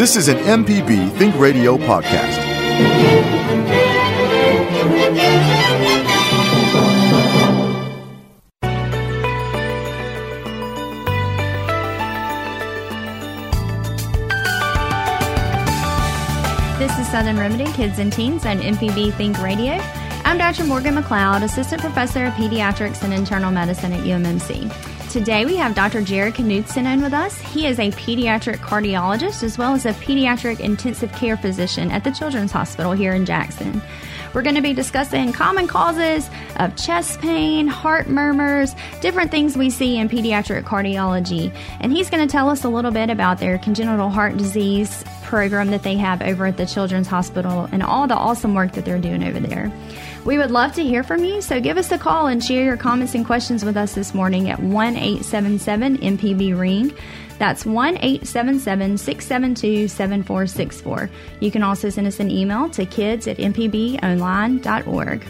This is an MPB Think Radio podcast. This is Southern Remedy Kids and Teens on MPB Think Radio. I'm Dr. Morgan McLeod, Assistant Professor of Pediatrics and Internal Medicine at UMMC. Today we have Dr. Jared Knudsen in with us. He is a pediatric cardiologist as well as a pediatric intensive care physician at the Children's Hospital here in Jackson. We're going to be discussing common causes of chest pain, heart murmurs, different things we see in pediatric cardiology. And he's going to tell us a little bit about their congenital heart disease program that they have over at the Children's Hospital and all the awesome work that they're doing over there. We would love to hear from you, so give us a call and share your comments and questions with us this morning at 1 877 MPB Ring. That's 1 877 672 7464. You can also send us an email to kids at mpbonline.org.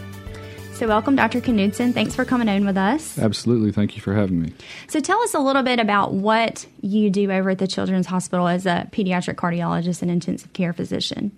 So, welcome, Dr. Knudsen. Thanks for coming on with us. Absolutely. Thank you for having me. So, tell us a little bit about what you do over at the Children's Hospital as a pediatric cardiologist and intensive care physician.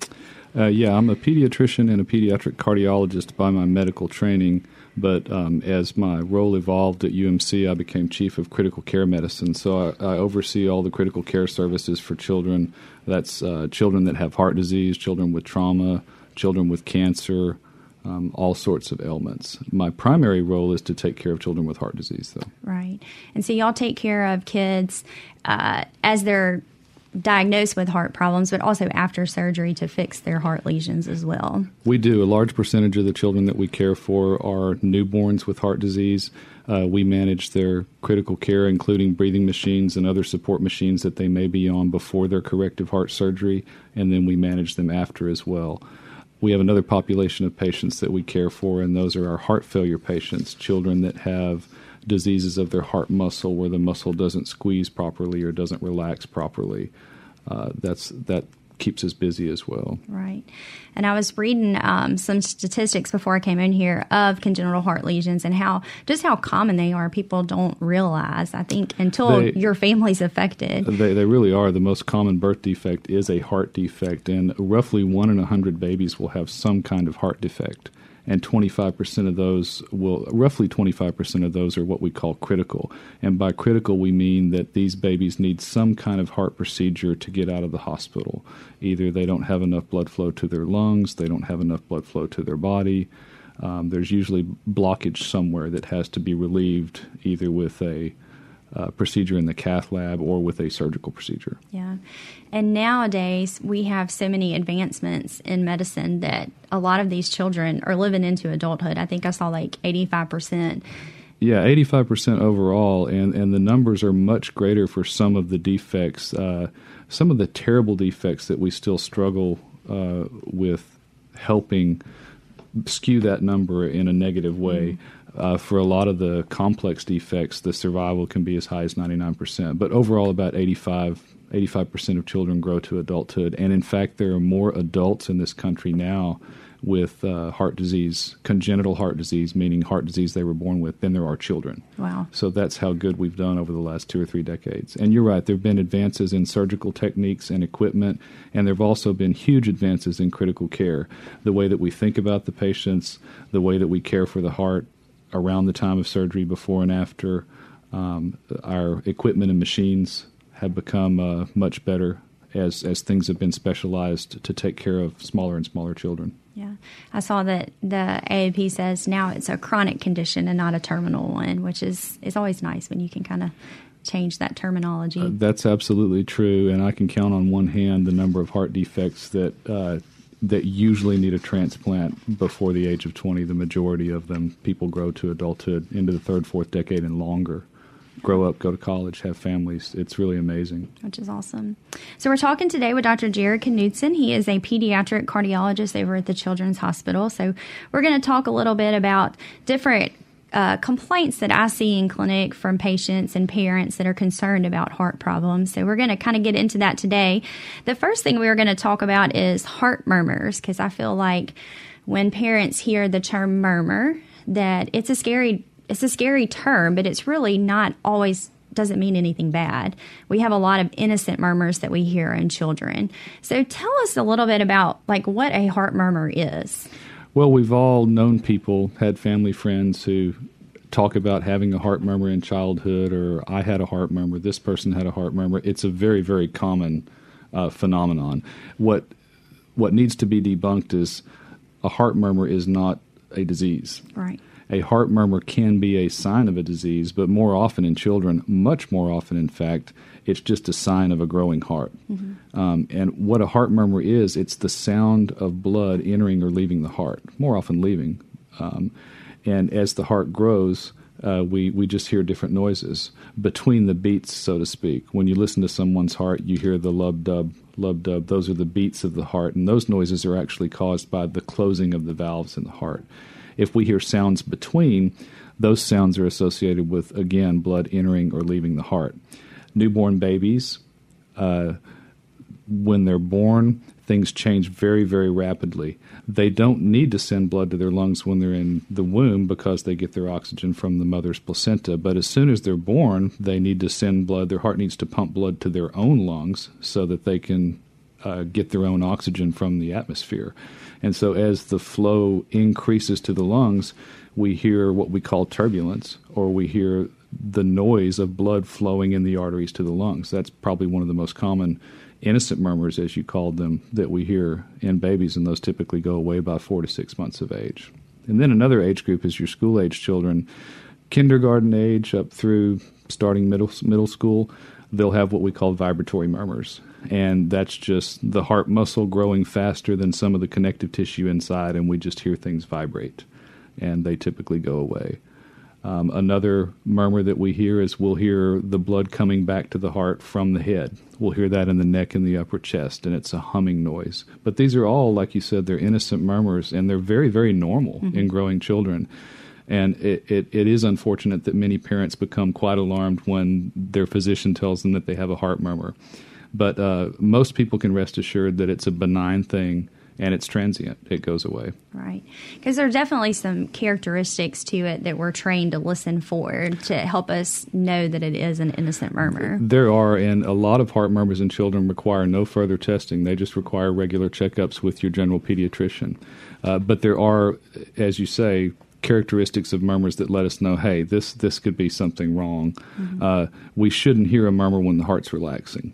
Uh, yeah, I'm a pediatrician and a pediatric cardiologist by my medical training. But um, as my role evolved at UMC, I became chief of critical care medicine. So I, I oversee all the critical care services for children. That's uh, children that have heart disease, children with trauma, children with cancer, um, all sorts of ailments. My primary role is to take care of children with heart disease, though. Right. And so y'all take care of kids uh, as they're diagnosed with heart problems, but also after surgery to fix their heart lesions as well. We do. A large percentage of the children that we care for are newborns with heart disease. Uh, we manage their critical care, including breathing machines and other support machines that they may be on before their corrective heart surgery, and then we manage them after as well. We have another population of patients that we care for, and those are our heart failure patients, children that have diseases of their heart muscle where the muscle doesn't squeeze properly or doesn't relax properly. Uh, that's that keeps us busy as well. Right. And I was reading um, some statistics before I came in here of congenital heart lesions and how just how common they are. People don't realize. I think until they, your family's affected. They they really are. The most common birth defect is a heart defect, and roughly one in a hundred babies will have some kind of heart defect and 25% of those will roughly 25% of those are what we call critical. And by critical we mean that these babies need some kind of heart procedure to get out of the hospital. Either they don't have enough blood flow to their lungs they don't have enough blood flow to their body. Um, there's usually blockage somewhere that has to be relieved either with a uh, procedure in the cath lab or with a surgical procedure. Yeah. And nowadays, we have so many advancements in medicine that a lot of these children are living into adulthood. I think I saw like 85%. Yeah, 85% overall, and, and the numbers are much greater for some of the defects, uh, some of the terrible defects that we still struggle uh, with helping skew that number in a negative way. Mm-hmm. Uh, for a lot of the complex defects, the survival can be as high as 99%. But overall, about 85, 85% of children grow to adulthood. And in fact, there are more adults in this country now with uh, heart disease, congenital heart disease, meaning heart disease they were born with, than there are children. Wow. So that's how good we've done over the last two or three decades. And you're right, there have been advances in surgical techniques and equipment, and there have also been huge advances in critical care. The way that we think about the patients, the way that we care for the heart, around the time of surgery, before and after. Um, our equipment and machines have become uh, much better as as things have been specialized to take care of smaller and smaller children. Yeah, I saw that the AAP says now it's a chronic condition and not a terminal one, which is is always nice when you can kind of change that terminology. Uh, that's absolutely true, and I can count on one hand the number of heart defects that uh, that usually need a transplant before the age of 20. The majority of them, people grow to adulthood into the third, fourth decade and longer. grow up, go to college, have families. It's really amazing. Which is awesome. So, we're talking today with Dr. Jared Knudsen. He is a pediatric cardiologist over at the Children's Hospital. So, we're going to talk a little bit about different uh, complaints that I see in clinic from patients and parents that are concerned about heart problems. So we're going to kind of get into that today. The first thing we are going to talk about is heart murmurs because I feel like when parents hear the term murmur that it's a scary it's a scary term, but it's really not always doesn't mean anything bad. We have a lot of innocent murmurs that we hear in children. So tell us a little bit about like what a heart murmur is. Well, we've all known people, had family friends who talk about having a heart murmur in childhood, or I had a heart murmur, this person had a heart murmur. It's a very, very common uh, phenomenon. What what needs to be debunked is a heart murmur is not a disease. Right. A heart murmur can be a sign of a disease, but more often in children, much more often, in fact, it's just a sign of a growing heart. Mm-hmm. Um, and what a heart murmur is, it's the sound of blood entering or leaving the heart, more often leaving. Um, and as the heart grows, uh, we, we just hear different noises between the beats, so to speak. When you listen to someone's heart, you hear the lub dub, lub dub. Those are the beats of the heart, and those noises are actually caused by the closing of the valves in the heart. If we hear sounds between, those sounds are associated with, again, blood entering or leaving the heart newborn babies, uh, when they're born, things change very, very rapidly. They don't need to send blood to their lungs when they're in the womb because they get their oxygen from the mother's placenta. But as soon as they're born, they need to send blood. Their heart needs to pump blood to their own lungs so that they can uh, get their own oxygen from the atmosphere. And so as the flow increases to the lungs, we hear what we call turbulence, or we hear the noise of blood flowing in the arteries to the lungs. That's probably one of the most common innocent murmurs, as you called them, that we hear in babies, and those typically go away by four to six months of age. And then another age group is your school age children, kindergarten age up through starting middle middle school. They'll have what we call vibratory murmurs, and that's just the heart muscle growing faster than some of the connective tissue inside, and we just hear things vibrate, and they typically go away. Um, another murmur that we hear is we'll hear the blood coming back to the heart from the head. We'll hear that in the neck and the upper chest, and it's a humming noise. But these are all, like you said, they're innocent murmurs, and they're very, very normal mm-hmm. in growing children. And it, it, it is unfortunate that many parents become quite alarmed when their physician tells them that they have a heart murmur. But uh, most people can rest assured that it's a benign thing and it's transient. It goes away. Right. Because there are definitely some characteristics to it that we're trained to listen for to help us know that it is an innocent murmur. There are, and a lot of heart murmurs in children require no further testing. They just require regular checkups with your general pediatrician. Uh, but there are, as you say, characteristics of murmurs that let us know, hey, this this could be something wrong. Mm-hmm. Uh, we shouldn't hear a murmur when the heart's relaxing.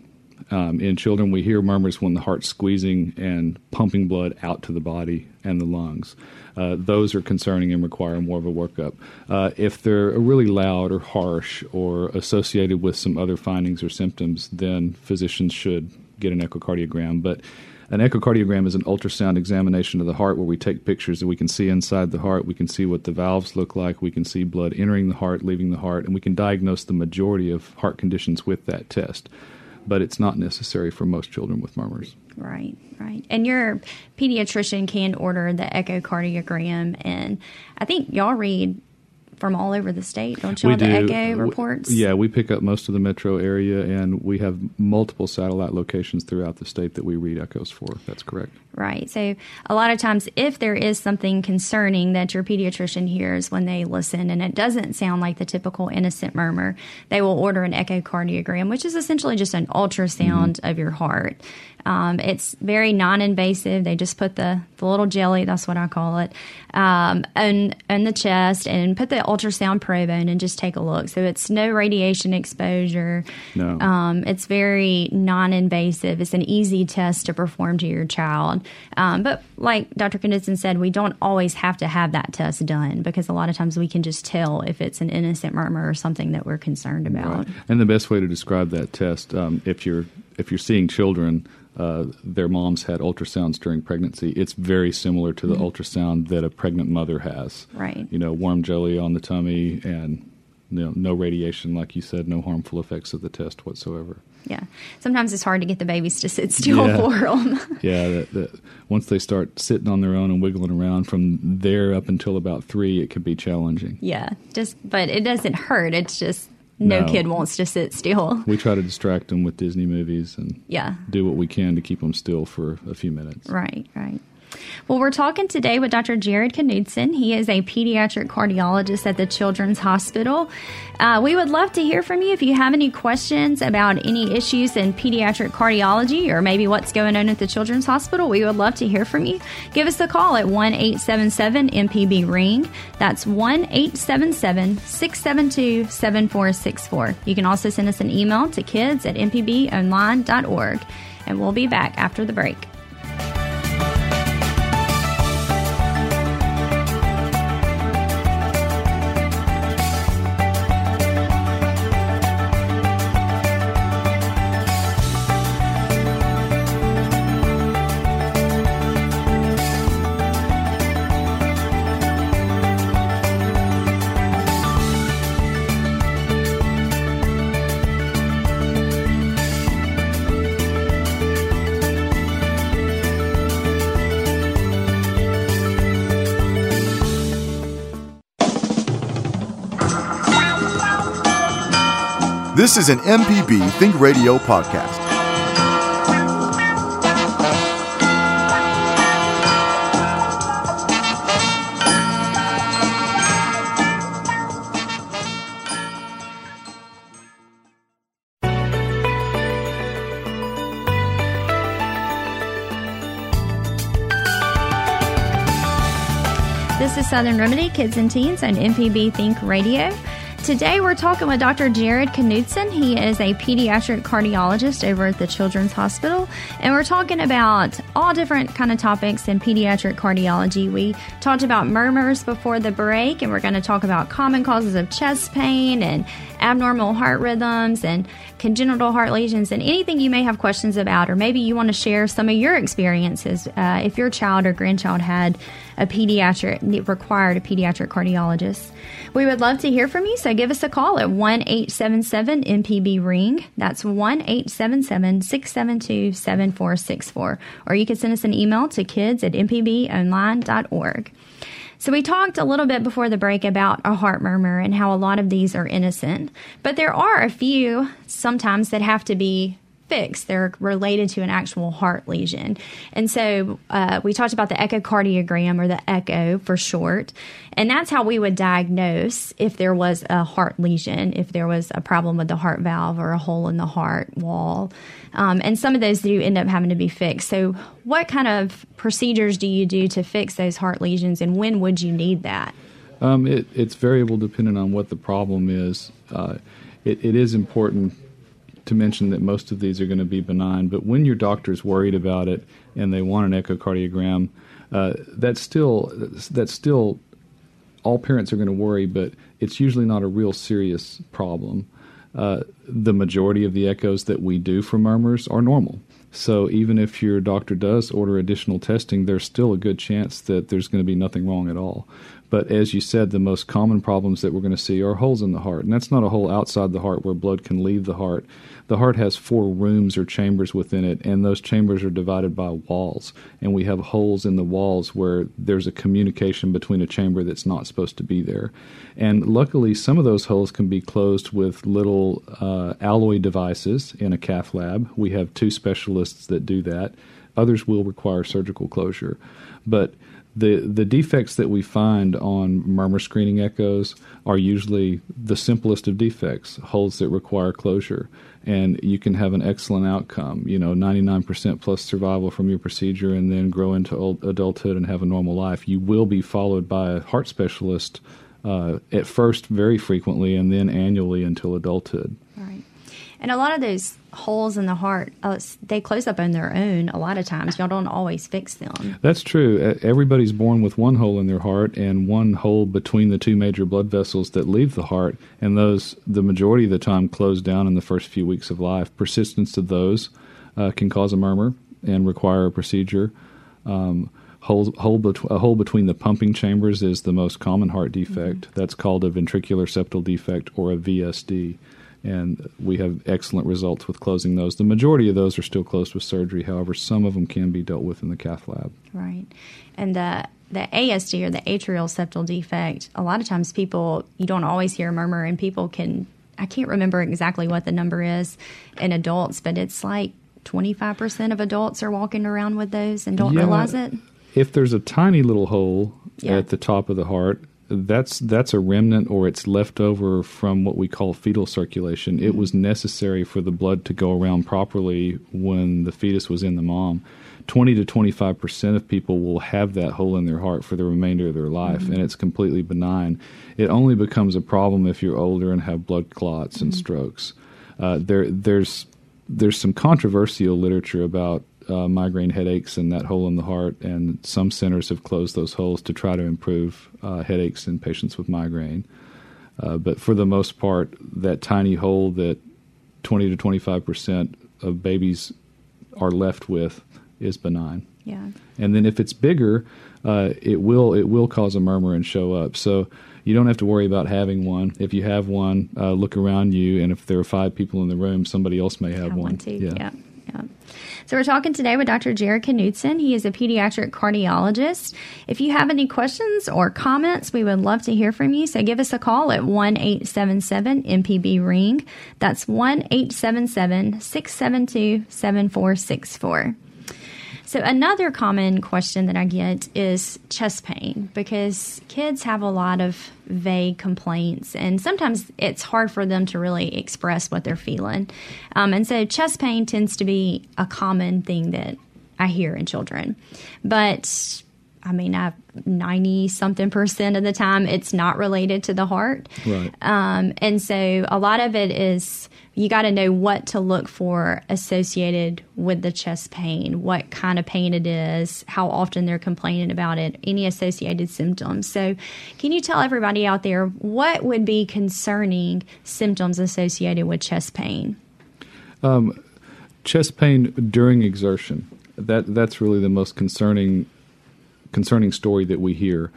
Um, in children, we hear murmurs when the heart's squeezing and pumping blood out to the body and the lungs. Uh, those are concerning and require more of a workup. Uh, if they're really loud or harsh or associated with some other findings or symptoms, then physicians should get an echocardiogram. But an echocardiogram is an ultrasound examination of the heart where we take pictures and we can see inside the heart. We can see what the valves look like. We can see blood entering the heart, leaving the heart, and we can diagnose the majority of heart conditions with that test but it's not necessary for most children with murmurs. Right, right. And your pediatrician can order the echocardiogram, and I think y'all read from all over the state, don't you? All the echo reports. We, yeah, we pick up most of the metro area, and we have multiple satellite locations throughout the state that we read echoes for. That's correct. Right. So a lot of times, if there is something concerning that your pediatrician hears when they listen, and it doesn't sound like the typical innocent murmur, they will order an echocardiogram, which is essentially just an ultrasound mm-hmm. of your heart. Um, it's very non-invasive. They just put the, the little jelly, that's what I call it, um, in, in the chest and put the ultrasound probe in and just take a look. So it's no radiation exposure. No. Um, it's very non-invasive. It's an easy test to perform to your child. Um, but like Dr. Knudsen said, we don't always have to have that test done because a lot of times we can just tell if it's an innocent murmur or something that we're concerned about. Right. And the best way to describe that test, um, if you're if you're seeing children uh, their moms had ultrasounds during pregnancy. It's very similar to the mm-hmm. ultrasound that a pregnant mother has. Right. You know, warm jelly on the tummy and no, no radiation, like you said, no harmful effects of the test whatsoever. Yeah. Sometimes it's hard to get the babies to sit still Yeah. for them. Yeah, that, that, once they start sitting on their own and wiggling around from there up until about three, it can be challenging. yeah. Just, but it doesn't hurt. It's just no, No. kid wants to sit still. We try to distract them with Disney movies and Yeah. do what we can to keep them still for a few minutes. Right, right. Well, we're talking today with Dr. Jared Knudsen. He is a pediatric cardiologist at the Children's Hospital. Uh, we would love to hear from you if you have any questions about any issues in pediatric cardiology or maybe what's going on at the Children's Hospital. We would love to hear from you. Give us a call at 1 877 MPB Ring. That's 1 877 672 7464. You can also send us an email to kids at mpbonline.org. And we'll be back after the break. This is an MPB Think Radio podcast. This is Southern Remedy Kids and Teens on MPB Think Radio. Today we're talking with Dr. Jared Knudsen. He is a pediatric cardiologist over at the Children's Hospital, and we're talking about all different kind of topics in pediatric cardiology. We talked about murmurs before the break, and we're going to talk about common causes of chest pain and abnormal heart rhythms and congenital heart lesions and anything you may have questions about, or maybe you want to share some of your experiences uh, if your child or grandchild had a pediatric required a pediatric cardiologist. We would love to hear from you, so give us a call at 1 877 MPB Ring. That's 1 877 672 7464. Or you can send us an email to kids at mpbonline.org. So, we talked a little bit before the break about a heart murmur and how a lot of these are innocent, but there are a few sometimes that have to be fixed. They're related to an actual heart lesion. And so uh, we talked about the echocardiogram or the echo for short. And that's how we would diagnose if there was a heart lesion, if there was a problem with the heart valve or a hole in the heart wall. Um, and some of those do end up having to be fixed. So, what kind of procedures do you do to fix those heart lesions, and when would you need that? Um, it, it's variable depending on what the problem is. Uh, it, it is important to mention that most of these are going to be benign, but when your doctor's worried about it and they want an echocardiogram, uh, that's still that's still all parents are going to worry, but it's usually not a real serious problem. Uh, the majority of the echoes that we do for murmurs are normal. So even if your doctor does order additional testing, there's still a good chance that there's going to be nothing wrong at all. But as you said, the most common problems that we're going to see are holes in the heart. And that's not a hole outside the heart where blood can leave the heart. The heart has four rooms or chambers within it, and those chambers are divided by walls. And we have holes in the walls where there's a communication between a chamber that's not supposed to be there. And luckily, some of those holes can be closed with little uh, alloy devices in a cath lab. We have two specialists that do that. Others will require surgical closure. But the the defects that we find on murmur screening echoes are usually the simplest of defects, holes that require closure, and you can have an excellent outcome. You know, 99% plus survival from your procedure, and then grow into old adulthood and have a normal life. You will be followed by a heart specialist uh, at first, very frequently, and then annually until adulthood. Right. And a lot of those holes in the heart, uh, they close up on their own a lot of times. Y'all don't always fix them. That's true. Everybody's born with one hole in their heart and one hole between the two major blood vessels that leave the heart, and those, the majority of the time, close down in the first few weeks of life. Persistence of those uh, can cause a murmur and require a procedure. Um, hole, hole bet- a hole between the pumping chambers is the most common heart defect. Mm-hmm. That's called a ventricular septal defect or a VSD. And we have excellent results with closing those. The majority of those are still closed with surgery. However, some of them can be dealt with in the cath lab. Right. And the the ASD or the atrial septal defect, a lot of times people you don't always hear a murmur and people can I can't remember exactly what the number is in adults, but it's like 25% of adults are walking around with those and don't yeah, realize it if there's a tiny little hole yeah. at the top of the heart, that's that's a remnant or it's left over from what we call fetal circulation. Mm-hmm. It was necessary for the blood to go around properly when the fetus was in the mom. 20 to 25 percent of people will have that hole in their heart for the remainder of their life, mm-hmm. and it's completely benign. It only becomes a problem if you're older and have blood clots mm-hmm. and strokes. Uh, there, there's there's some controversial literature about uh, migraine headaches and that hole in the heart, and some centers have closed those holes to try to improve uh, headaches in patients with migraine. Uh, but for the most part, that tiny hole that 20 to 25 percent of babies are left with is benign. Yeah. And then if it's bigger, uh, it will it will cause a murmur and show up. So you don't have to worry about having one. If you have one, uh, look around you, and if there are five people in the room, somebody else may have, have one. one too. Yeah. yeah. Yeah. So we're talking today with Dr. Jared Knudsen. He is a pediatric cardiologist. If you have any questions or comments, we would love to hear from you. So give us a call at 1 877 MPB Ring. That's 1 877 672 7464. So, another common question that I get is chest pain because kids have a lot of vague complaints, and sometimes it's hard for them to really express what they're feeling. Um, and so, chest pain tends to be a common thing that I hear in children. But I mean, I've ninety something percent of the time it's not related to the heart, right? Um, and so a lot of it is you got to know what to look for associated with the chest pain, what kind of pain it is, how often they're complaining about it, any associated symptoms. So, can you tell everybody out there what would be concerning symptoms associated with chest pain? Um, chest pain during exertion. That that's really the most concerning concerning story that we hear.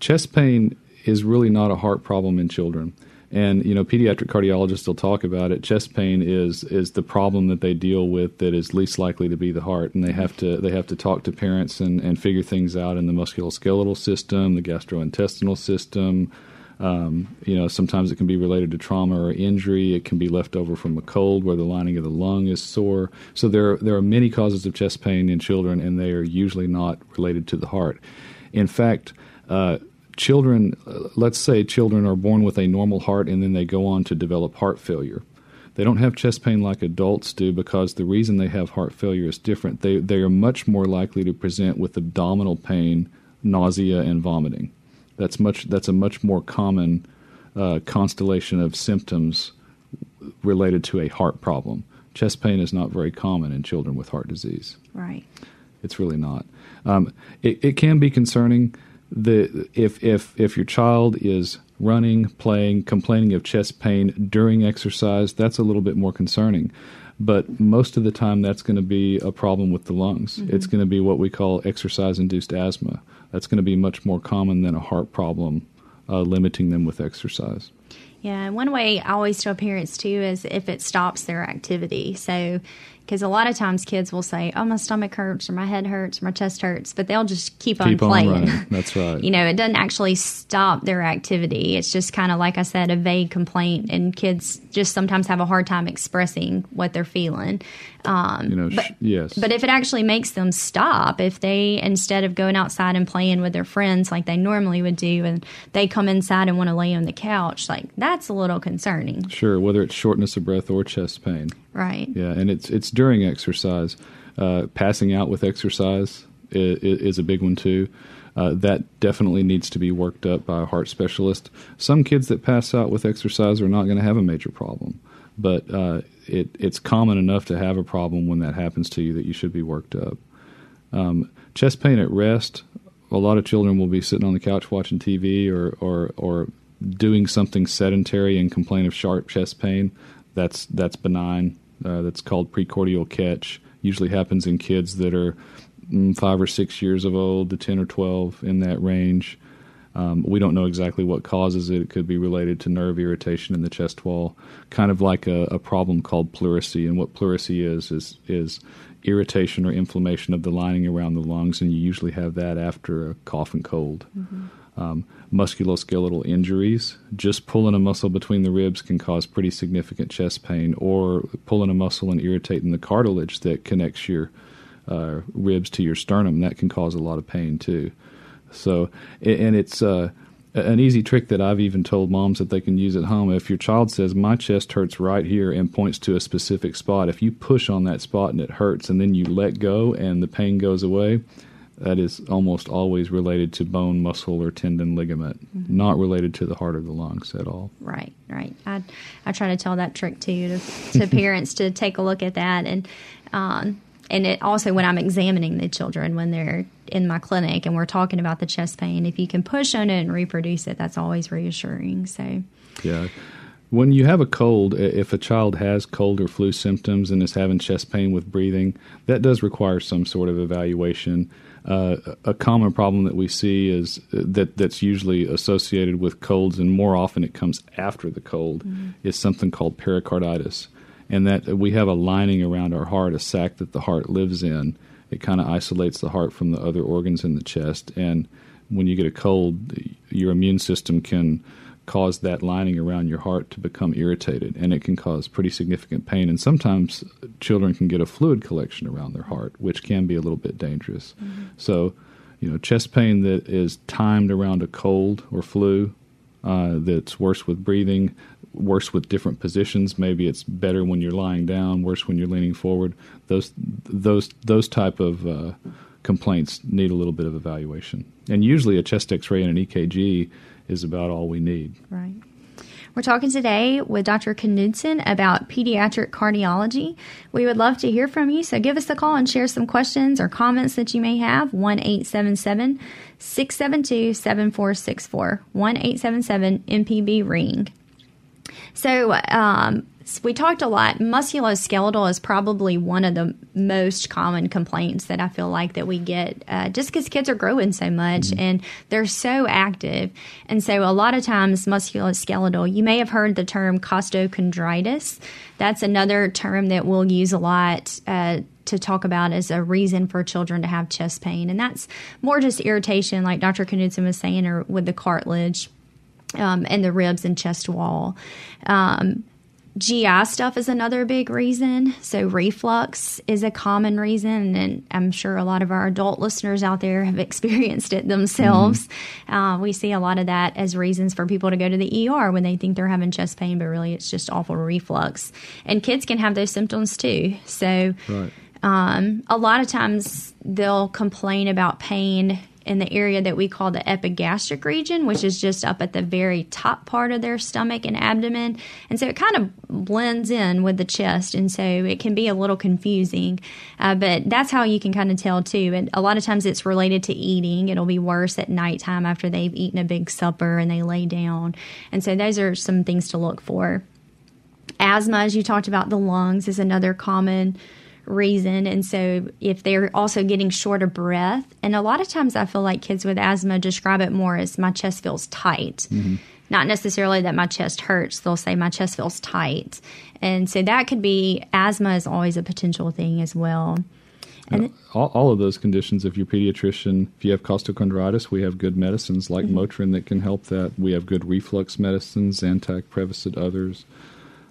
Chest pain is really not a heart problem in children. And you know, pediatric cardiologists will talk about it. Chest pain is is the problem that they deal with that is least likely to be the heart, and they have to they have to talk to parents and, and figure things out in the musculoskeletal system, the gastrointestinal system. Um, you know, sometimes it can be related to trauma or injury. It can be left over from a cold where the lining of the lung is sore. So there there are many causes of chest pain in children, and they are usually not related to the heart. In fact. Uh, children, uh, let's say children are born with a normal heart and then they go on to develop heart failure. They don't have chest pain like adults do because the reason they have heart failure is different. They, they are much more likely to present with abdominal pain, nausea, and vomiting. That's, much, that's a much more common uh, constellation of symptoms related to a heart problem. Chest pain is not very common in children with heart disease. Right. It's really not. Um, it, it can be concerning the if if if your child is running, playing, complaining of chest pain during exercise, that's a little bit more concerning. But most of the time, that's going to be a problem with the lungs. Mm-hmm. It's going to be what we call exercise induced asthma. That's going to be much more common than a heart problem, uh, limiting them with exercise. Yeah, one way I always tell parents too is if it stops their activity. So because a lot of times kids will say, "Oh, my stomach hurts, or my head hurts, or my chest hurts," but they'll just keep, keep on playing. On That's right. you know, it doesn't actually stop their activity. It's just kind of like I said, a vague complaint, and kids just sometimes have a hard time expressing what they're feeling. Um, you know, but, yes. But if it actually makes them stop, if they instead of going outside and playing with their friends like they normally would do, and they come inside and want to lay on the couch, like that's a little concerning. Sure, whether it's shortness of breath or chest pain. Right. Yeah, and it's it's during exercise. Uh, passing out with exercise is, is a big one too. Uh, that definitely needs to be worked up by a heart specialist. Some kids that pass out with exercise are not going to have a major problem, but uh, it, it's common enough to have a problem when that happens to you that you should be worked up. Um, chest pain at rest. A lot of children will be sitting on the couch watching TV or, or, or doing something sedentary and complain of sharp chest pain. That's that's benign uh, that's called precordial catch. Usually happens in kids that are mm, five or six years of old to 10 or 12 in that range. Um, we don't know exactly what causes it. It could be related to nerve irritation in the chest wall, kind of like a, a problem called pleurisy. And what pleurisy is is is irritation or inflammation of the lining around the lungs, and you usually have that after a cough and cold. Mm-hmm. Um, musculoskeletal injuries, just pulling a muscle between the ribs can cause pretty significant chest pain, or pulling a muscle and irritating the cartilage that connects your uh, ribs to your sternum, that can cause a lot of pain too. So, and it's uh, an easy trick that I've even told moms that they can use at home. If your child says, My chest hurts right here and points to a specific spot, if you push on that spot and it hurts and then you let go and the pain goes away, that is almost always related to bone, muscle, or tendon ligament, mm-hmm. not related to the heart or the lungs at all. Right, right. I I try to tell that trick to to, to parents to take a look at that and um, and it also when I'm examining the children when they're in my clinic and we're talking about the chest pain, if you can push on it and reproduce it, that's always reassuring. So, yeah. When you have a cold, if a child has cold or flu symptoms and is having chest pain with breathing, that does require some sort of evaluation. Uh, a common problem that we see is that that's usually associated with colds, and more often it comes after the cold, mm-hmm. is something called pericarditis and that we have a lining around our heart, a sac that the heart lives in. It kind of isolates the heart from the other organs in the chest. And when you get a cold, your immune system can cause that lining around your heart to become irritated, and it can cause pretty significant pain. And sometimes children can get a fluid collection around their heart, which can be a little bit dangerous. Mm-hmm. So, you know, chest pain that is timed around a cold or flu uh, that's worse with breathing, worse with different positions. Maybe it's better when you're lying down, worse when you're leaning forward. Those those those type of uh, complaints need a little bit of evaluation. And usually, a chest X-ray and an EKG is about all we need. Right. We're talking today with Dr. Knudsen about pediatric cardiology. We would love to hear from you, so give us a call and share some questions or comments that you may have. 1 877 672 7464. 1 877 MPB Ring. So, um, we talked a lot. Musculoskeletal is probably one of the most common complaints that I feel like that we get uh, just because kids are growing so much mm-hmm. and they're so active. And so a lot of times musculoskeletal, you may have heard the term costochondritis. That's another term that we'll use a lot uh, to talk about as a reason for children to have chest pain. And that's more just irritation, like Dr. Knudsen was saying, or with the cartilage um, and the ribs and chest wall. Um, GI stuff is another big reason. So, reflux is a common reason, and I'm sure a lot of our adult listeners out there have experienced it themselves. Mm-hmm. Uh, we see a lot of that as reasons for people to go to the ER when they think they're having chest pain, but really it's just awful reflux. And kids can have those symptoms too. So, right. um, a lot of times they'll complain about pain in the area that we call the epigastric region, which is just up at the very top part of their stomach and abdomen. And so it kind of blends in with the chest. And so it can be a little confusing. Uh, but that's how you can kind of tell too. And a lot of times it's related to eating. It'll be worse at nighttime after they've eaten a big supper and they lay down. And so those are some things to look for. Asthma, as you talked about, the lungs is another common reason. And so if they're also getting short of breath, and a lot of times I feel like kids with asthma describe it more as my chest feels tight. Mm-hmm. Not necessarily that my chest hurts, they'll say my chest feels tight. And so that could be asthma is always a potential thing as well. And all, all, of those conditions, if you're pediatrician, if you have costochondritis, we have good medicines like mm-hmm. Motrin that can help that. We have good reflux medicines, Zantac, Prevacid, others.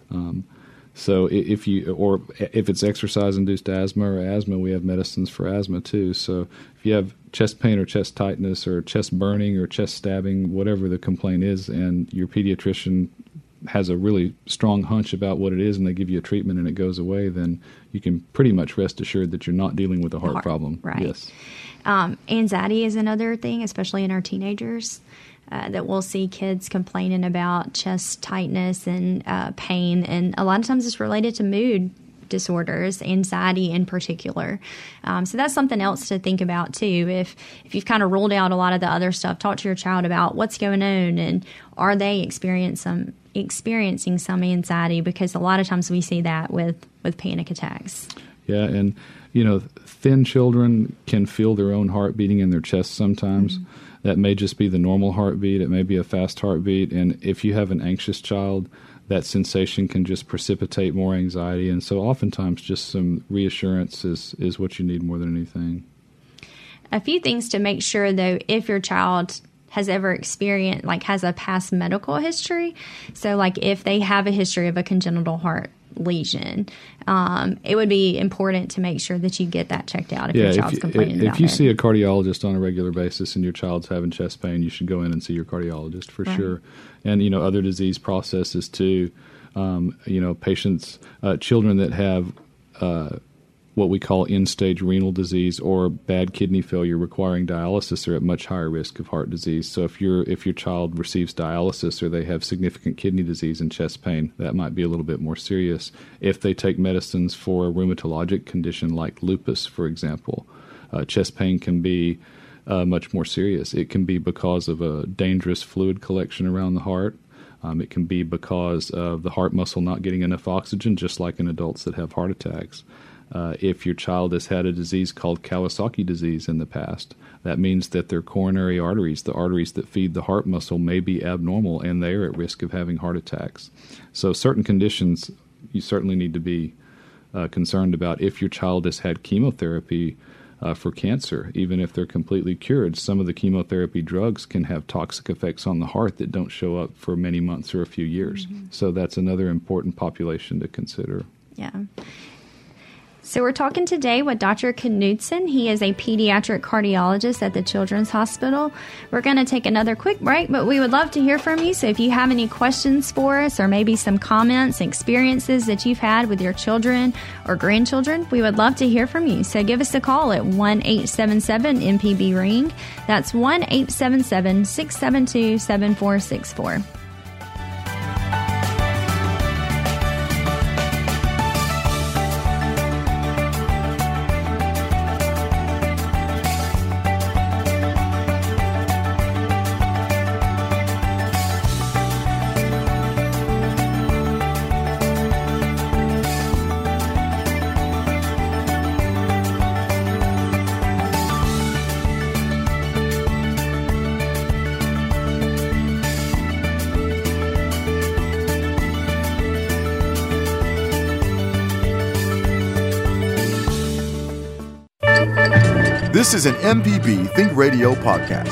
Um, so if you or if it's exercise induced asthma or asthma, we have medicines for asthma too. So if you have chest pain or chest tightness or chest burning or chest stabbing, whatever the complaint is, and your pediatrician has a really strong hunch about what it is and they give you a treatment and it goes away, then you can pretty much rest assured that you're not dealing with a heart, heart problem. Right. Yes. Um, anxiety is another thing, especially in our teenagers. Uh, that we'll see kids complaining about chest tightness and uh, pain, and a lot of times it's related to mood disorders, anxiety in particular. Um, so that's something else to think about too. If if you've kind of ruled out a lot of the other stuff, talk to your child about what's going on and are they experiencing some experiencing some anxiety because a lot of times we see that with with panic attacks. Yeah, and you know, thin children can feel their own heart beating in their chest sometimes. Mm-hmm. That may just be the normal heartbeat. It may be a fast heartbeat. And if you have an anxious child, that sensation can just precipitate more anxiety. And so, oftentimes, just some reassurance is, is what you need more than anything. A few things to make sure, though, if your child has ever experienced, like, has a past medical history. So, like, if they have a history of a congenital heart lesion, um, it would be important to make sure that you get that checked out if yeah, your child's if, complaining if, If you it. see a cardiologist on a regular basis and your child's having chest pain, you should go in and see your cardiologist for right. sure. And you know other disease processes too. Um, you know patients, uh, children that have uh, what we call end stage renal disease or bad kidney failure requiring dialysis are at much higher risk of heart disease. So if your if your child receives dialysis or they have significant kidney disease and chest pain, that might be a little bit more serious. If they take medicines for a rheumatologic condition like lupus, for example, uh, chest pain can be uh, much more serious. It can be because of a dangerous fluid collection around the heart. Um, it can be because of the heart muscle not getting enough oxygen, just like in adults that have heart attacks. Uh, if your child has had a disease called Kawasaki disease in the past, that means that their coronary arteries, the arteries that feed the heart muscle, may be abnormal and they are at risk of having heart attacks. So, certain conditions you certainly need to be uh, concerned about. If your child has had chemotherapy uh, for cancer, even if they're completely cured, some of the chemotherapy drugs can have toxic effects on the heart that don't show up for many months or a few years. Mm-hmm. So, that's another important population to consider. Yeah. So, we're talking today with Dr. Knudsen. He is a pediatric cardiologist at the Children's Hospital. We're going to take another quick break, but we would love to hear from you. So, if you have any questions for us or maybe some comments, experiences that you've had with your children or grandchildren, we would love to hear from you. So, give us a call at 1 877 MPB Ring. That's 1 877 672 7464. This is an MPB Think Radio podcast.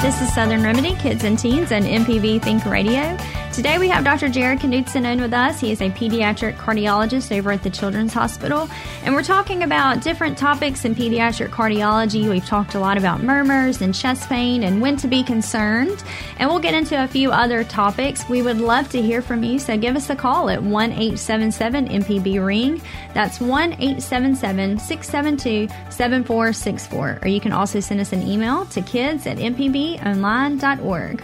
This is Southern Remedy Kids and Teens on MPB Think Radio. Today we have Dr. Jared Knudsen in with us. He is a pediatric cardiologist over at the Children's Hospital, and we're talking about different topics in pediatric cardiology. We've talked a lot about murmurs and chest pain and when to be concerned, and we'll get into a few other topics. We would love to hear from you, so give us a call at 1 877 MPB Ring. That's 1 877 672 7464. Or you can also send us an email to kids at mpbonline.org.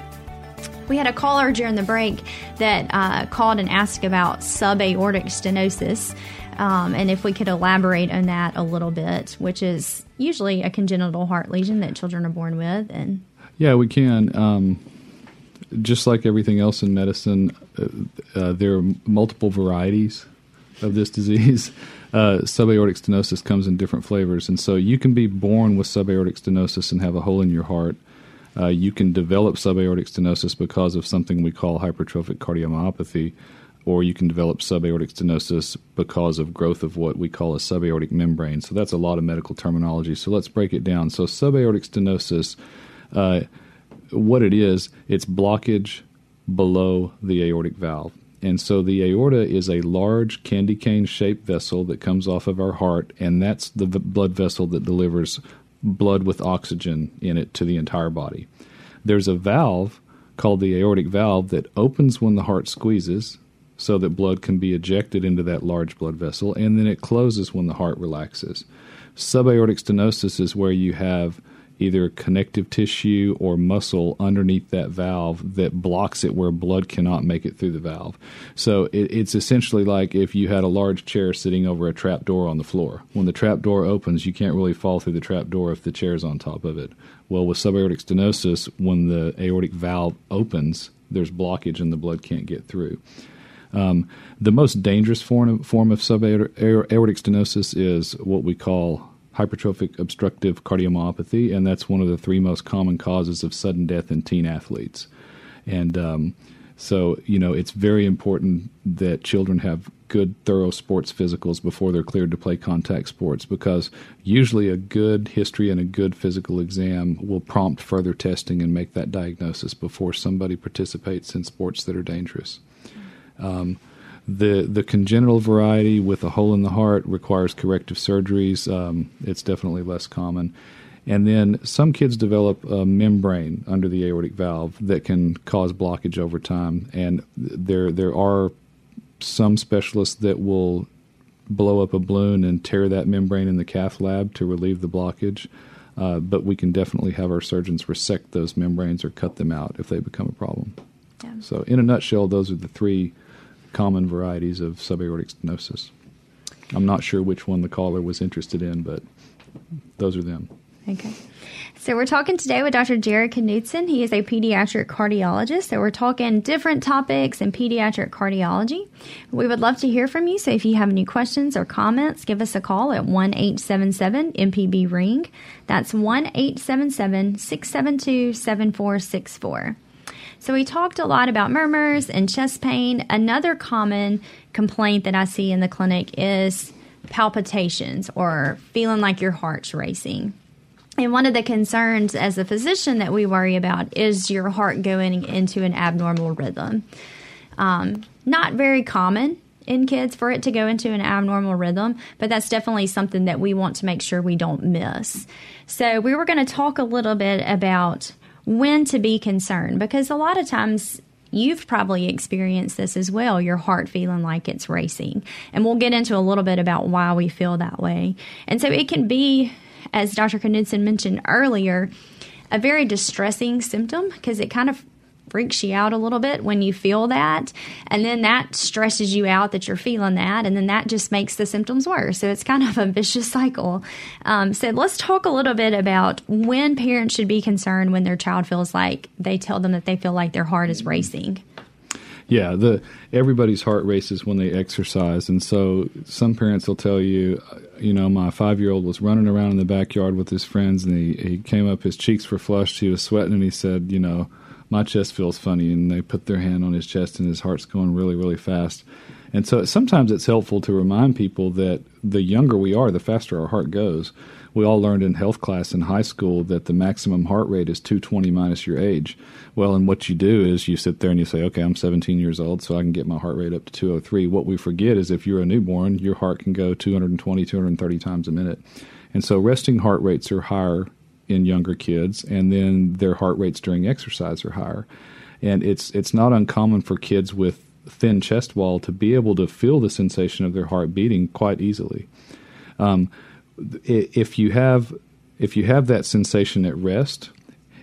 We had a caller during the break that uh, called and asked about subaortic stenosis. Um, and if we could elaborate on that a little bit, which is usually a congenital heart lesion that children are born with, and yeah, we can. Um, just like everything else in medicine, uh, uh, there are multiple varieties of this disease. Uh, subaortic stenosis comes in different flavors, and so you can be born with subaortic stenosis and have a hole in your heart, uh, you can develop subaortic stenosis because of something we call hypertrophic cardiomyopathy, or you can develop subaortic stenosis because of growth of what we call a subaortic membrane. So that's a lot of medical terminology. So let's break it down. So subaortic stenosis, uh, what it is, it's blockage below the aortic valve. And so the aorta is a large candy cane shaped vessel that comes off of our heart, and that's the blood vessel that delivers blood with oxygen in it to the entire body. There's a valve called the aortic valve that opens when the heart squeezes so that blood can be ejected into that large blood vessel, and then it closes when the heart relaxes. Subaortic stenosis is where you have either connective tissue or muscle underneath that valve that blocks it where blood cannot make it through the valve. So it, it's essentially like if you had a large chair sitting over a trap door on the floor. When the trap door opens, you can't really fall through the trap door if the chair's on top of it. Well, with subaortic stenosis, when the aortic valve opens, there's blockage and the blood can't get through. Um, the most dangerous form form of subaortic stenosis is what we call hypertrophic obstructive cardiomyopathy, and that's one of the three most common causes of sudden death in teen athletes. And um, so, you know, it's very important that children have good, thorough sports physicals before they're cleared to play contact sports because usually a good history and a good physical exam will prompt further testing and make that diagnosis before somebody participates in sports that are dangerous. Um, the the congenital variety with a hole in the heart requires corrective surgeries. Um, it's definitely less common. And then some kids develop a membrane under the aortic valve that can cause blockage over time. And there there are some specialists that will blow up a balloon and tear that membrane in the cath lab to relieve the blockage. Uh, but we can definitely have our surgeons resect those membranes or cut them out if they become a problem. Yeah. So, in a nutshell, those are the three common varieties of subaortic stenosis. I'm not sure which one the caller was interested in, but those are them. Okay. So we're talking today with Dr. Jared Knudsen. He is a pediatric cardiologist. So we're talking different topics in pediatric cardiology. We would love to hear from you. So if you have any questions or comments, give us a call at 1 877 MPB Ring. That's 1 877 672 7464. So we talked a lot about murmurs and chest pain. Another common complaint that I see in the clinic is palpitations or feeling like your heart's racing. And one of the concerns as a physician that we worry about is your heart going into an abnormal rhythm. Um, not very common in kids for it to go into an abnormal rhythm, but that's definitely something that we want to make sure we don't miss. So, we were going to talk a little bit about when to be concerned because a lot of times you've probably experienced this as well your heart feeling like it's racing. And we'll get into a little bit about why we feel that way. And so it can be, as Dr. Knudsen mentioned earlier, a very distressing symptom because it kind of freaks you out a little bit when you feel that. And then that stresses you out that you're feeling that. And then that just makes the symptoms worse. So it's kind of a vicious cycle. Um, so let's talk a little bit about when parents should be concerned when their child feels like they tell them that they feel like their heart is racing. Yeah, the everybody's heart races when they exercise, and so some parents will tell you, you know, my five year old was running around in the backyard with his friends, and he, he came up, his cheeks were flushed, he was sweating, and he said, you know, my chest feels funny, and they put their hand on his chest, and his heart's going really, really fast. And so sometimes it's helpful to remind people that the younger we are, the faster our heart goes. We all learned in health class in high school that the maximum heart rate is 220 minus your age. Well, and what you do is you sit there and you say, okay, I'm 17 years old, so I can get my heart rate up to 203. What we forget is if you're a newborn, your heart can go 220, 230 times a minute. And so resting heart rates are higher in younger kids, and then their heart rates during exercise are higher. And it's it's not uncommon for kids with thin chest wall to be able to feel the sensation of their heart beating quite easily. Um, if you have if you have that sensation at rest,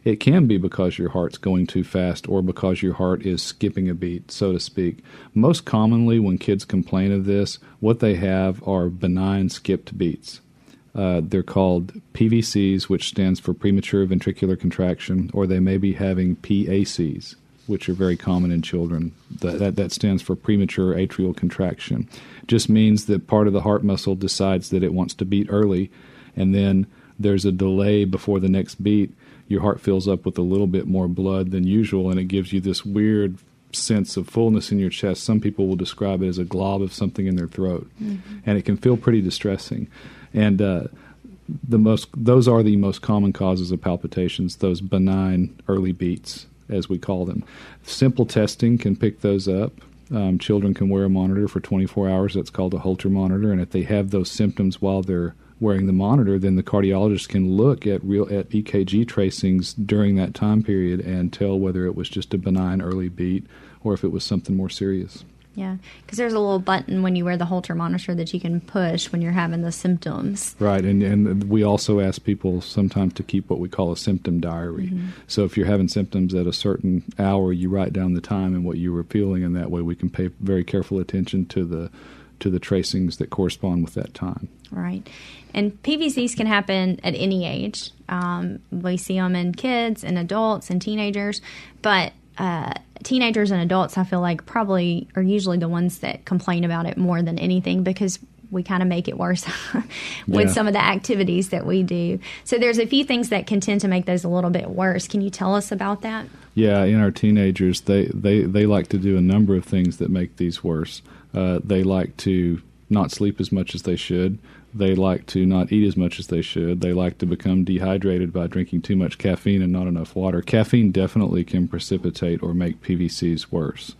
it can be because your heart's going too fast or because your heart is skipping a beat, so to speak. Most commonly, when kids complain of this, what they have are benign skipped beats. Uh, they're called PVCs, which stands for premature ventricular contraction, or they may be having PACs, which are very common in children. That, that, that stands for premature atrial contraction. Just means that part of the heart muscle decides that it wants to beat early, and then there's a delay before the next beat. Your heart fills up with a little bit more blood than usual, and it gives you this weird sense of fullness in your chest. Some people will describe it as a glob of something in their throat, mm-hmm. and it can feel pretty distressing and uh, the most those are the most common causes of palpitations. Those benign early beats, as we call them. Simple testing can pick those up. Um, children can wear a monitor for 24 hours. That's called a Holter monitor, and if they have those symptoms while they're wearing the monitor, then the cardiologist can look at real at EKG tracings during that time period and tell whether it was just a benign early beat or if it was something more serious. Yeah, because there's a little button when you wear the Holter monitor that you can push when you're having the symptoms. Right, and and we also ask people sometimes to keep what we call a symptom diary. Mm-hmm. So if you're having symptoms at a certain hour, you write down the time and what you were feeling, and that way we can pay very careful attention to the to the tracings that correspond with that time. Right. And PVCs can happen at any age. Um, we see them in kids and adults and teenagers, but uh, teenagers and adults, I feel like probably are usually the ones that complain about it more than anything because we kind of make it worse with yeah. some of the activities that we do. So there's a few things that can tend to make those a little bit worse. Can you tell us about that? Yeah, in our teenagers, they they they like to do a number of things that make these worse. Uh, they like to not sleep as much as they should. They like to not eat as much as they should. They like to become dehydrated by drinking too much caffeine and not enough water. Caffeine definitely can precipitate or make PVCs worse.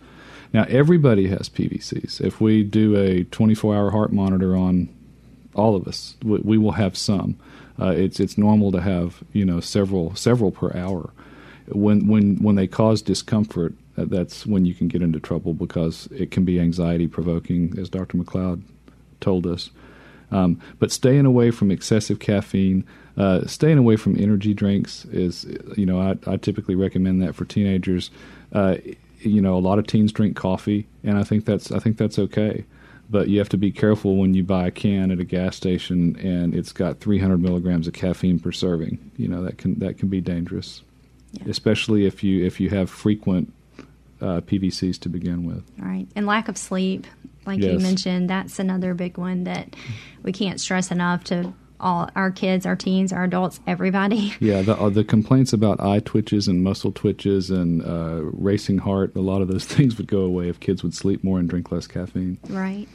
Now, everybody has PVCs. If we do a 24 hour heart monitor on all of us, we, we will have some. Uh, it's it's normal to have you know several several per hour. When when when they cause discomfort, that's when you can get into trouble because it can be anxiety provoking, as Dr. McLeod told us. Um, but staying away from excessive caffeine, uh, staying away from energy drinks is, you know, I, I typically recommend that for teenagers. Uh, you know, a lot of teens drink coffee, and I think that's I think that's okay. But you have to be careful when you buy a can at a gas station and it's got 300 milligrams of caffeine per serving. You know that can that can be dangerous, yeah. especially if you if you have frequent uh, PVCs to begin with. Right, and lack of sleep like yes. you mentioned, that's another big one that we can't stress enough to all our kids, our teens, our adults, everybody. Yeah, the, uh, the complaints about eye twitches and muscle twitches and uh, racing heart, a lot of those things would go away if kids would sleep more and drink less caffeine. Right.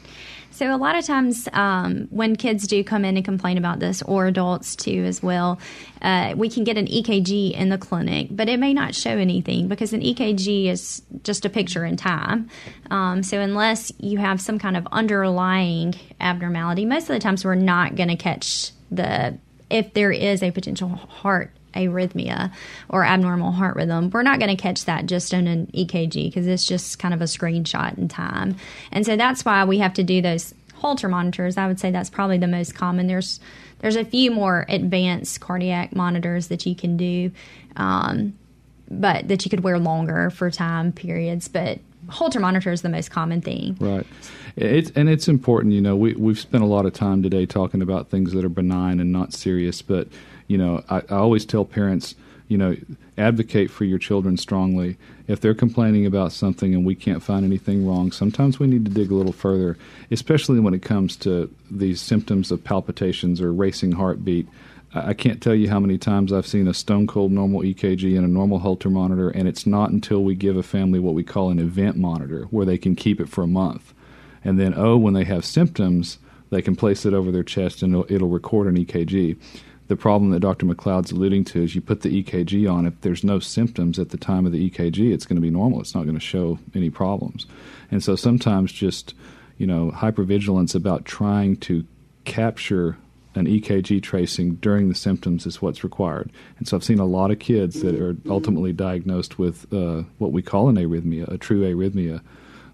So, a lot of times um, when kids do come in and complain about this, or adults too as well, uh, we can get an EKG in the clinic, but it may not show anything because an EKG is just a picture in time. Um, so, unless you have some kind of underlying abnormality, most of the times we're not going to catch the if there is a potential heart arrhythmia or abnormal heart rhythm, we're not going to catch that just in an EKG because it's just kind of a screenshot in time. And so that's why we have to do those Holter monitors. I would say that's probably the most common. There's there's a few more advanced cardiac monitors that you can do, um, but that you could wear longer for time periods. But Holter monitor is the most common thing. Right. It's and it's important. You know, we we've spent a lot of time today talking about things that are benign and not serious, but you know, I, I always tell parents, you know, advocate for your children strongly. If they're complaining about something and we can't find anything wrong, sometimes we need to dig a little further, especially when it comes to these symptoms of palpitations or racing heartbeat. I can't tell you how many times I've seen a stone cold normal EKG and a normal Holter monitor, and it's not until we give a family what we call an event monitor, where they can keep it for a month. And then, oh, when they have symptoms, they can place it over their chest and it'll, it'll record an EKG the problem that Dr. McLeod's alluding to is you put the EKG on. If there's no symptoms at the time of the EKG, it's going to be normal. It's not going to show any problems. And so sometimes just, you know, hypervigilance about trying to capture an EKG tracing during the symptoms is what's required. And so I've seen a lot of kids that are ultimately diagnosed with uh, what we call an arrhythmia, a true arrhythmia,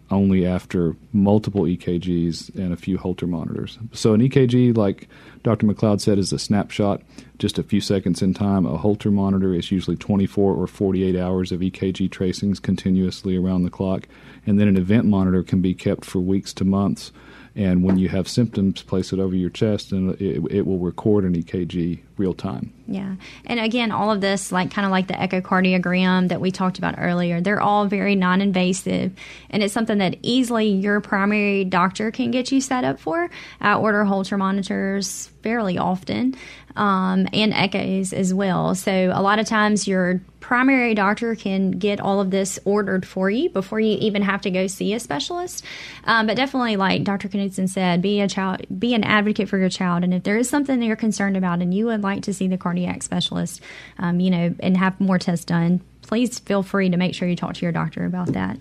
only after multiple EKGs and a few Holter monitors. So an EKG, like Dr. McLeod said, is a snapshot, just a few seconds in time. A Holter monitor is usually 24 or 48 hours of EKG tracings continuously around the clock. And then an event monitor can be kept for weeks to months and when you have symptoms, place it over your chest, and it, it will record an EKG real time. Yeah, and again, all of this, like kind of like the echocardiogram that we talked about earlier, they're all very non-invasive, and it's something that easily your primary doctor can get you set up for. I order Holter monitors fairly often, um, and echoes as well. So a lot of times your primary doctor can get all of this ordered for you before you even have to go see a specialist. Um, but definitely, like Dr. Knudsen said, be a child, be an advocate for your child, and if there is something that you're concerned about and you would like to see the cardiac specialist, um, you know, and have more tests done, please feel free to make sure you talk to your doctor about that.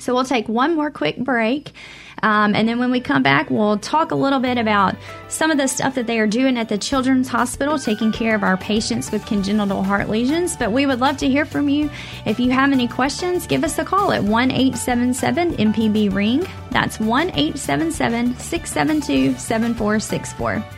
So we'll take one more quick break. Um, and then when we come back, we'll talk a little bit about some of the stuff that they are doing at the Children's Hospital, taking care of our patients with congenital heart lesions. But we would love to hear from you. If you have any questions, give us a call at 1 877 MPB Ring. That's 1 877 672 7464.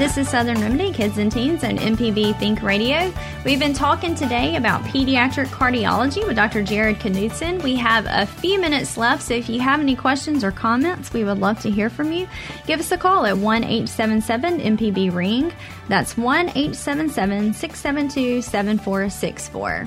This is Southern Remedy Kids and Teens on MPB Think Radio. We've been talking today about pediatric cardiology with Dr. Jared Knudsen. We have a few minutes left, so if you have any questions or comments, we would love to hear from you. Give us a call at 1 877 MPB Ring. That's 1 877 672 7464.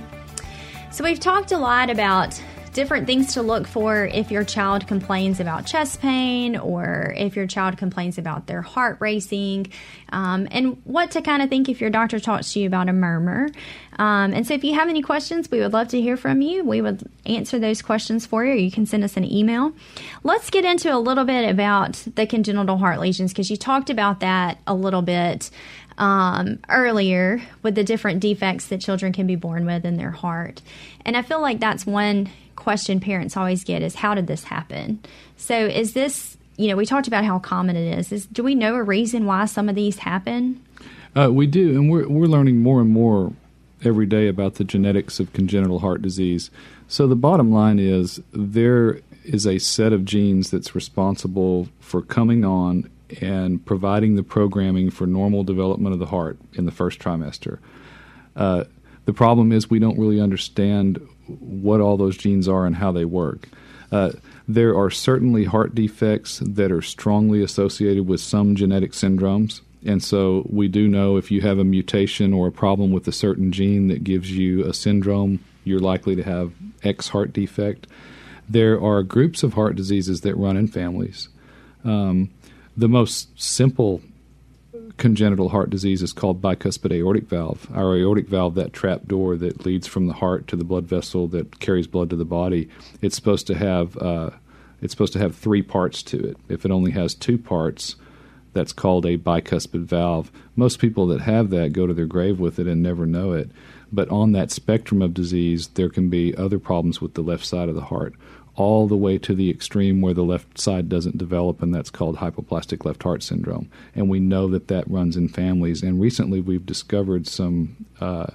So, we've talked a lot about different things to look for if your child complains about chest pain or if your child complains about their heart racing, um, and what to kind of think if your doctor talks to you about a murmur. Um, and so, if you have any questions, we would love to hear from you. We would answer those questions for you. You can send us an email. Let's get into a little bit about the congenital heart lesions because you talked about that a little bit um, earlier with the different defects that children can be born with in their heart. And I feel like that's one question parents always get is how did this happen? So is this, you know, we talked about how common it is. is do we know a reason why some of these happen? Uh, we do, and we're we're learning more and more every day about the genetics of congenital heart disease. So the bottom line is there is a set of genes that's responsible for coming on and providing the programming for normal development of the heart in the first trimester. Uh, the problem is we don't really understand what all those genes are and how they work. Uh, there are certainly heart defects that are strongly associated with some genetic syndromes. And so we do know if you have a mutation or a problem with a certain gene that gives you a syndrome, you're likely to have X heart defect. There are groups of heart diseases that run in families. Um, the most simple congenital heart disease is called bicuspid aortic valve. Our aortic valve, that trap door that leads from the heart to the blood vessel that carries blood to the body, it's supposed to have uh, it's supposed to have three parts to it. If it only has two parts, that's called a bicuspid valve. Most people that have that go to their grave with it and never know it. But on that spectrum of disease, there can be other problems with the left side of the heart all the way to the extreme where the left side doesn't develop, and that's called hypoplastic left heart syndrome. And we know that that runs in families. And recently, we've discovered some uh,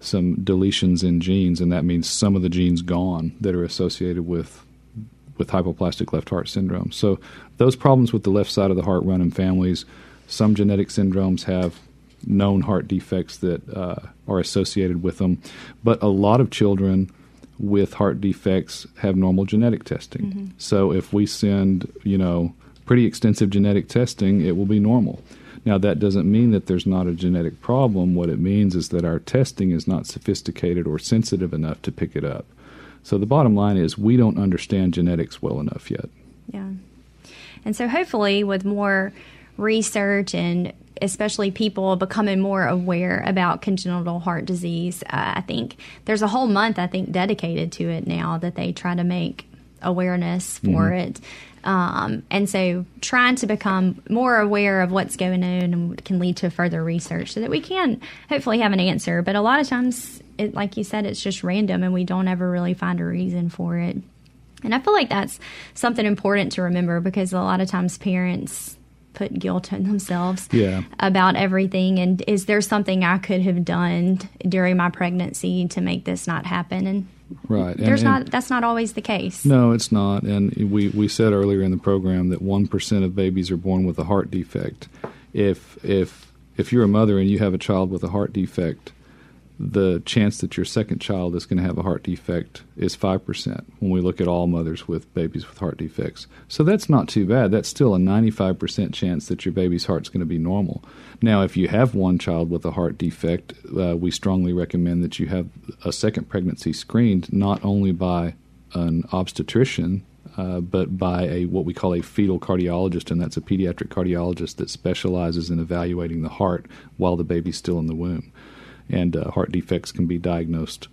some deletions in genes, and that means some of the genes gone that are associated with with hypoplastic left heart syndrome. So those problems with the left side of the heart run in families. Some genetic syndromes have known heart defects that uh, are associated with them, but a lot of children with heart defects have normal genetic testing. Mm-hmm. So if we send, you know, pretty extensive genetic testing, it will be normal. Now, that doesn't mean that there's not a genetic problem. What it means is that our testing is not sophisticated or sensitive enough to pick it up. So the bottom line is we don't understand genetics well enough yet. Yeah. And so hopefully, with more research and especially people becoming more aware about congenital heart disease. Uh, I think there's a whole month I think dedicated to it now that they try to make awareness for mm-hmm. it. Um, and so trying to become more aware of what's going on and can lead to further research so that we can hopefully have an answer. But a lot of times, it, like you said, it's just random and we don't ever really find a reason for it. And I feel like that's something important to remember because a lot of times parents put guilt on themselves yeah. about everything and is there something I could have done during my pregnancy to make this not happen and Right. And- there's and- not that's not always the case. No, it's not. And we, we said earlier in the program that 1% of babies are born with a heart defect. If, if, if you're a mother and you have a child with a heart defect, the chance that your second child is going to have a heart defect is 5% when we look at all mothers with babies with heart defects. So that's not too bad. That's still a 95% chance that your baby's heart's going to be normal. Now, if you have one child with a heart defect, uh, we strongly recommend that you have a second pregnancy screened not only by an obstetrician, uh, but by a what we call a fetal cardiologist, and that's a pediatric cardiologist that specializes in evaluating the heart while the baby's still in the womb. And uh, heart defects can be diagnosed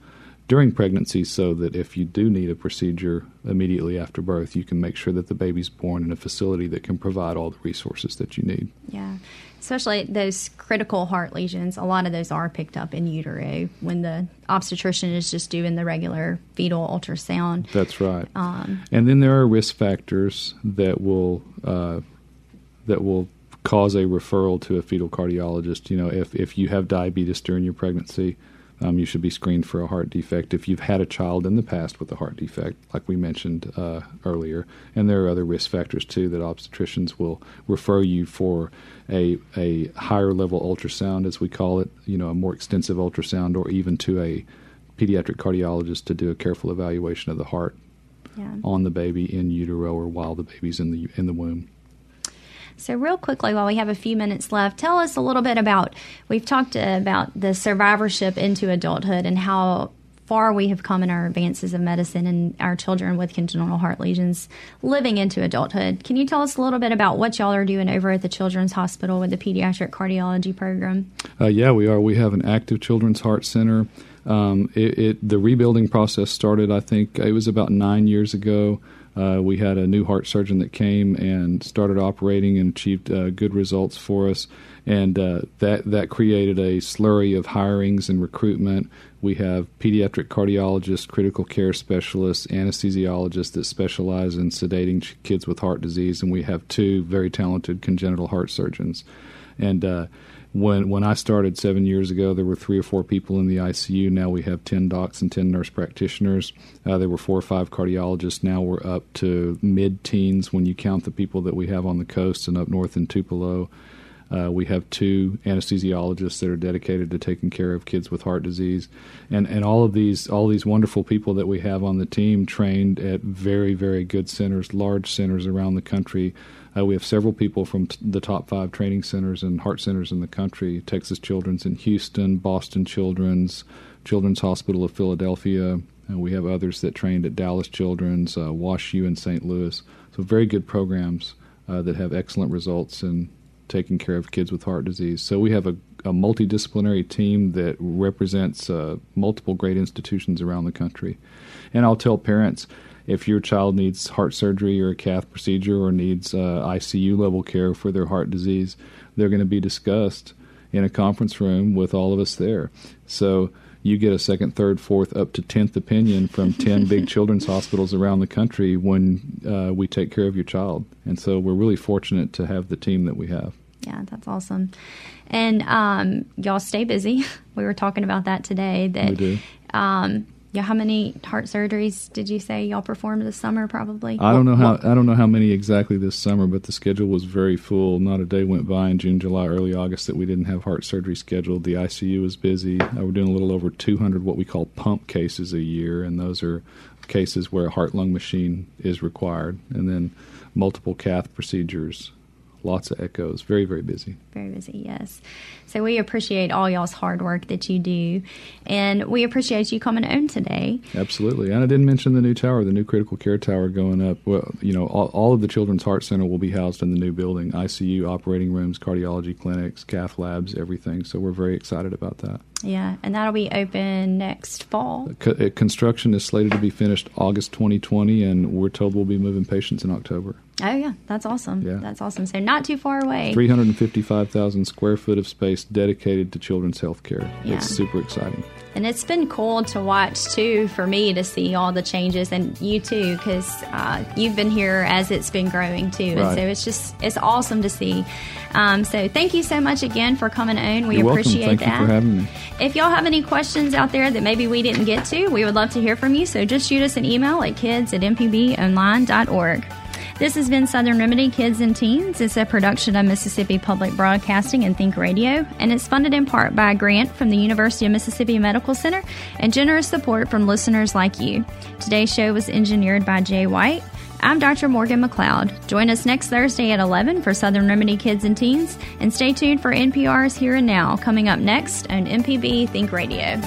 during pregnancy so that if you do need a procedure immediately after birth, you can make sure that the baby's born in a facility that can provide all the resources that you need. Yeah. Especially those critical heart lesions, a lot of those are picked up in utero when the obstetrician is just doing the regular fetal ultrasound. That's right. Um, and then there are risk factors that will uh, that will cause a referral to a fetal cardiologist. You know, if if you have diabetes during your pregnancy, um, you should be screened for a heart defect. If you've had a child in the past with a heart defect, like we mentioned uh, earlier, and there are other risk factors too that obstetricians will refer you for a a higher level ultrasound, as we call it. You know, a more extensive ultrasound, or even to a pediatric cardiologist to do a careful evaluation of the heart yeah. on the baby in utero or while the baby's in the in the womb. So, real quickly, while we have a few minutes left, tell us a little bit about. We've talked about the survivorship into adulthood and how far we have come in our advances of medicine and our children with congenital heart lesions living into adulthood. Can you tell us a little bit about what y'all are doing over at the Children's Hospital with the pediatric cardiology program? Uh, yeah, we are. We have an active children's heart center. Um, it, it, the rebuilding process started, I think, it was about nine years ago. Uh, we had a new heart surgeon that came and started operating and achieved uh, good results for us, and uh, that that created a slurry of hirings and recruitment. We have pediatric cardiologists, critical care specialists, anesthesiologists that specialize in sedating kids with heart disease, and we have two very talented congenital heart surgeons. And uh, when when I started seven years ago, there were three or four people in the ICU. Now we have ten docs and ten nurse practitioners. Uh, there were four or five cardiologists. Now we're up to mid-teens when you count the people that we have on the coast and up north in Tupelo. Uh, we have two anesthesiologists that are dedicated to taking care of kids with heart disease, and and all of these all these wonderful people that we have on the team trained at very very good centers, large centers around the country. Uh, we have several people from t- the top five training centers and heart centers in the country: Texas Children's in Houston, Boston Children's, Children's Hospital of Philadelphia. Uh, we have others that trained at Dallas Children's, uh, Wash U in St. Louis. So very good programs uh, that have excellent results in taking care of kids with heart disease. So we have a, a multidisciplinary team that represents uh, multiple great institutions around the country. And I'll tell parents if your child needs heart surgery or a cath procedure or needs uh, ICU level care for their heart disease, they're going to be discussed in a conference room with all of us there. So you get a second, third, fourth, up to tenth opinion from ten big children's hospitals around the country when uh, we take care of your child. And so we're really fortunate to have the team that we have. Yeah, that's awesome. And um, y'all stay busy. We were talking about that today. That We do. Um, yeah, how many heart surgeries did you say y'all performed this summer? Probably. I don't know how I don't know how many exactly this summer, but the schedule was very full. Not a day went by in June, July, early August that we didn't have heart surgery scheduled. The ICU was busy. Uh, we're doing a little over 200 what we call pump cases a year, and those are cases where a heart lung machine is required, and then multiple cath procedures, lots of echoes. Very very busy. Very busy, yes. So we appreciate all y'all's hard work that you do, and we appreciate you coming on today. Absolutely, and I didn't mention the new tower, the new critical care tower going up. Well, you know, all, all of the Children's Heart Center will be housed in the new building: ICU, operating rooms, cardiology clinics, cath labs, everything. So we're very excited about that. Yeah, and that'll be open next fall. Uh, construction is slated to be finished August 2020, and we're told we'll be moving patients in October. Oh yeah, that's awesome. Yeah. That's awesome. So not too far away. 355,000 square foot of space dedicated to children's health care. Yeah. It's super exciting. And it's been cool to watch too for me to see all the changes and you too because uh, you've been here as it's been growing too. And Right. so it's just it's awesome to see. Um, so thank you so much again for coming on. We You're appreciate Thank that. you for having me. If y'all have any questions out there that maybe we didn't get to, we would love to hear from you. So just shoot us an email at kids at mpbonline.org. This has been Southern Remedy Kids and Teens. It's a production of Mississippi Public Broadcasting and Think Radio, and it's funded in part by a grant from the University of Mississippi Medical Center and generous support from listeners like you. Today's show was engineered by Jay White. I'm Dr. Morgan McLeod. Join us next Thursday at 11 for Southern Remedy Kids and Teens, and stay tuned for NPR's Here and Now coming up next on MPB Think Radio.